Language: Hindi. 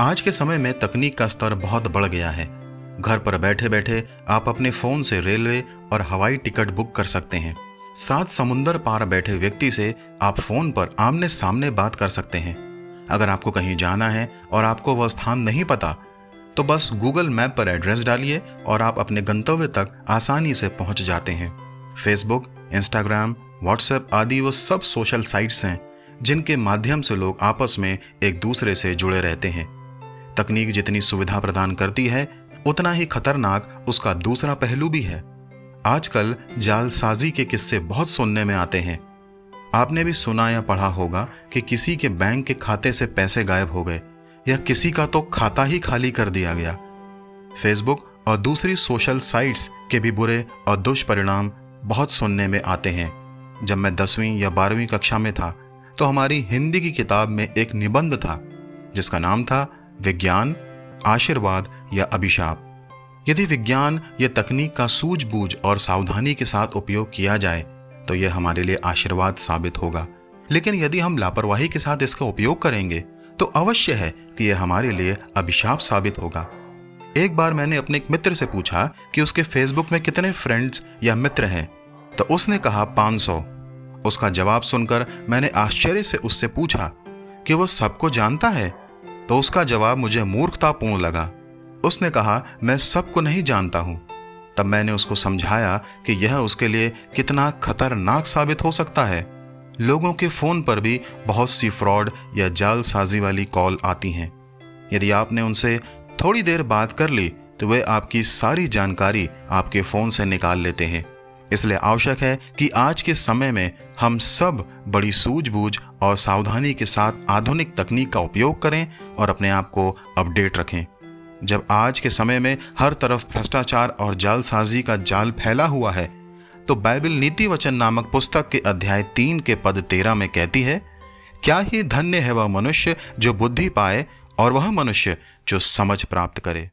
आज के समय में तकनीक का स्तर बहुत बढ़ गया है। घर पर बैठे बैठे आप अपने फ़ोन से रेलवे और हवाई टिकट बुक कर सकते हैं। सात समुंदर पार बैठे व्यक्ति से आप फ़ोन पर आमने सामने बात कर सकते हैं। अगर आपको कहीं जाना है और आपको वह स्थान नहीं पता तो बस गूगल मैप पर एड्रेस डालिए और आप अपने गंतव्य तक आसानी से पहुँच जाते हैं। फेसबुक, इंस्टाग्राम, व्हाट्सएप आदि वो सब सोशल साइट्स हैं, जिनके माध्यम से लोग आपस में एक दूसरे से जुड़े रहते हैं। तकनीक जितनी सुविधा प्रदान करती है, उतना ही खतरनाक उसका दूसरा पहलू भी है। आजकल जालसाजी के किस्से बहुत सुनने में आते हैं। आपने भी सुना या पढ़ा होगा कि किसी के बैंक के खाते से पैसे गायब हो गए, या किसी का तो खाता ही खाली कर दिया गया। फेसबुक और दूसरी सोशल साइट्स के भी बुरे और दुष्परिणाम बहुत सुनने में आते हैं। जब मैं दसवीं या बारहवीं कक्षा में था तो हमारी हिंदी की किताब में एक निबंध था, जिसका नाम था विज्ञान, आशीर्वाद या अभिशाप। यदि विज्ञान या तकनीक का सूझबूझ और सावधानी के साथ उपयोग किया जाए तो यह हमारे लिए आशीर्वाद साबित होगा। लेकिन यदि हम लापरवाही के साथ इसका उपयोग करेंगे तो अवश्य है कि यह हमारे लिए अभिशाप साबित होगा। एक बार मैंने अपने एक मित्र से पूछा कि उसके फेसबुक में कितने फ्रेंड्स या मित्र हैं तो उसने कहा 500 उसका जवाब सुनकर मैंने आश्चर्य से उससे पूछा कि वह सबको जानता है? तो उसका जवाब मुझे मूर्खतापूर्ण लगा। उसने कहा, मैं सबको नहीं जानता हूँ। तब मैंने उसको समझाया कि यह उसके लिए कितना खतरनाक साबित हो सकता है। लोगों के फ़ोन पर भी बहुत सी फ्रॉड या जालसाजी वाली कॉल आती हैं। यदि आपने उनसे थोड़ी देर बात कर ली तो वे आपकी सारी जानकारी आपके फ़ोन से निकाल लेते हैं। इसलिए आवश्यक है कि आज के समय में हम सब बड़ी सूझबूझ और सावधानी के साथ आधुनिक तकनीक का उपयोग करें और अपने आप को अपडेट रखें। जब आज के समय में हर तरफ़ भ्रष्टाचार और जालसाजी का जाल फैला हुआ है तो बाइबल नीति वचन नामक पुस्तक के अध्याय तीन के पद तेरह में कहती है, क्या ही धन्य है वह मनुष्य जो बुद्धि पाए और वह मनुष्य जो समझ प्राप्त करे।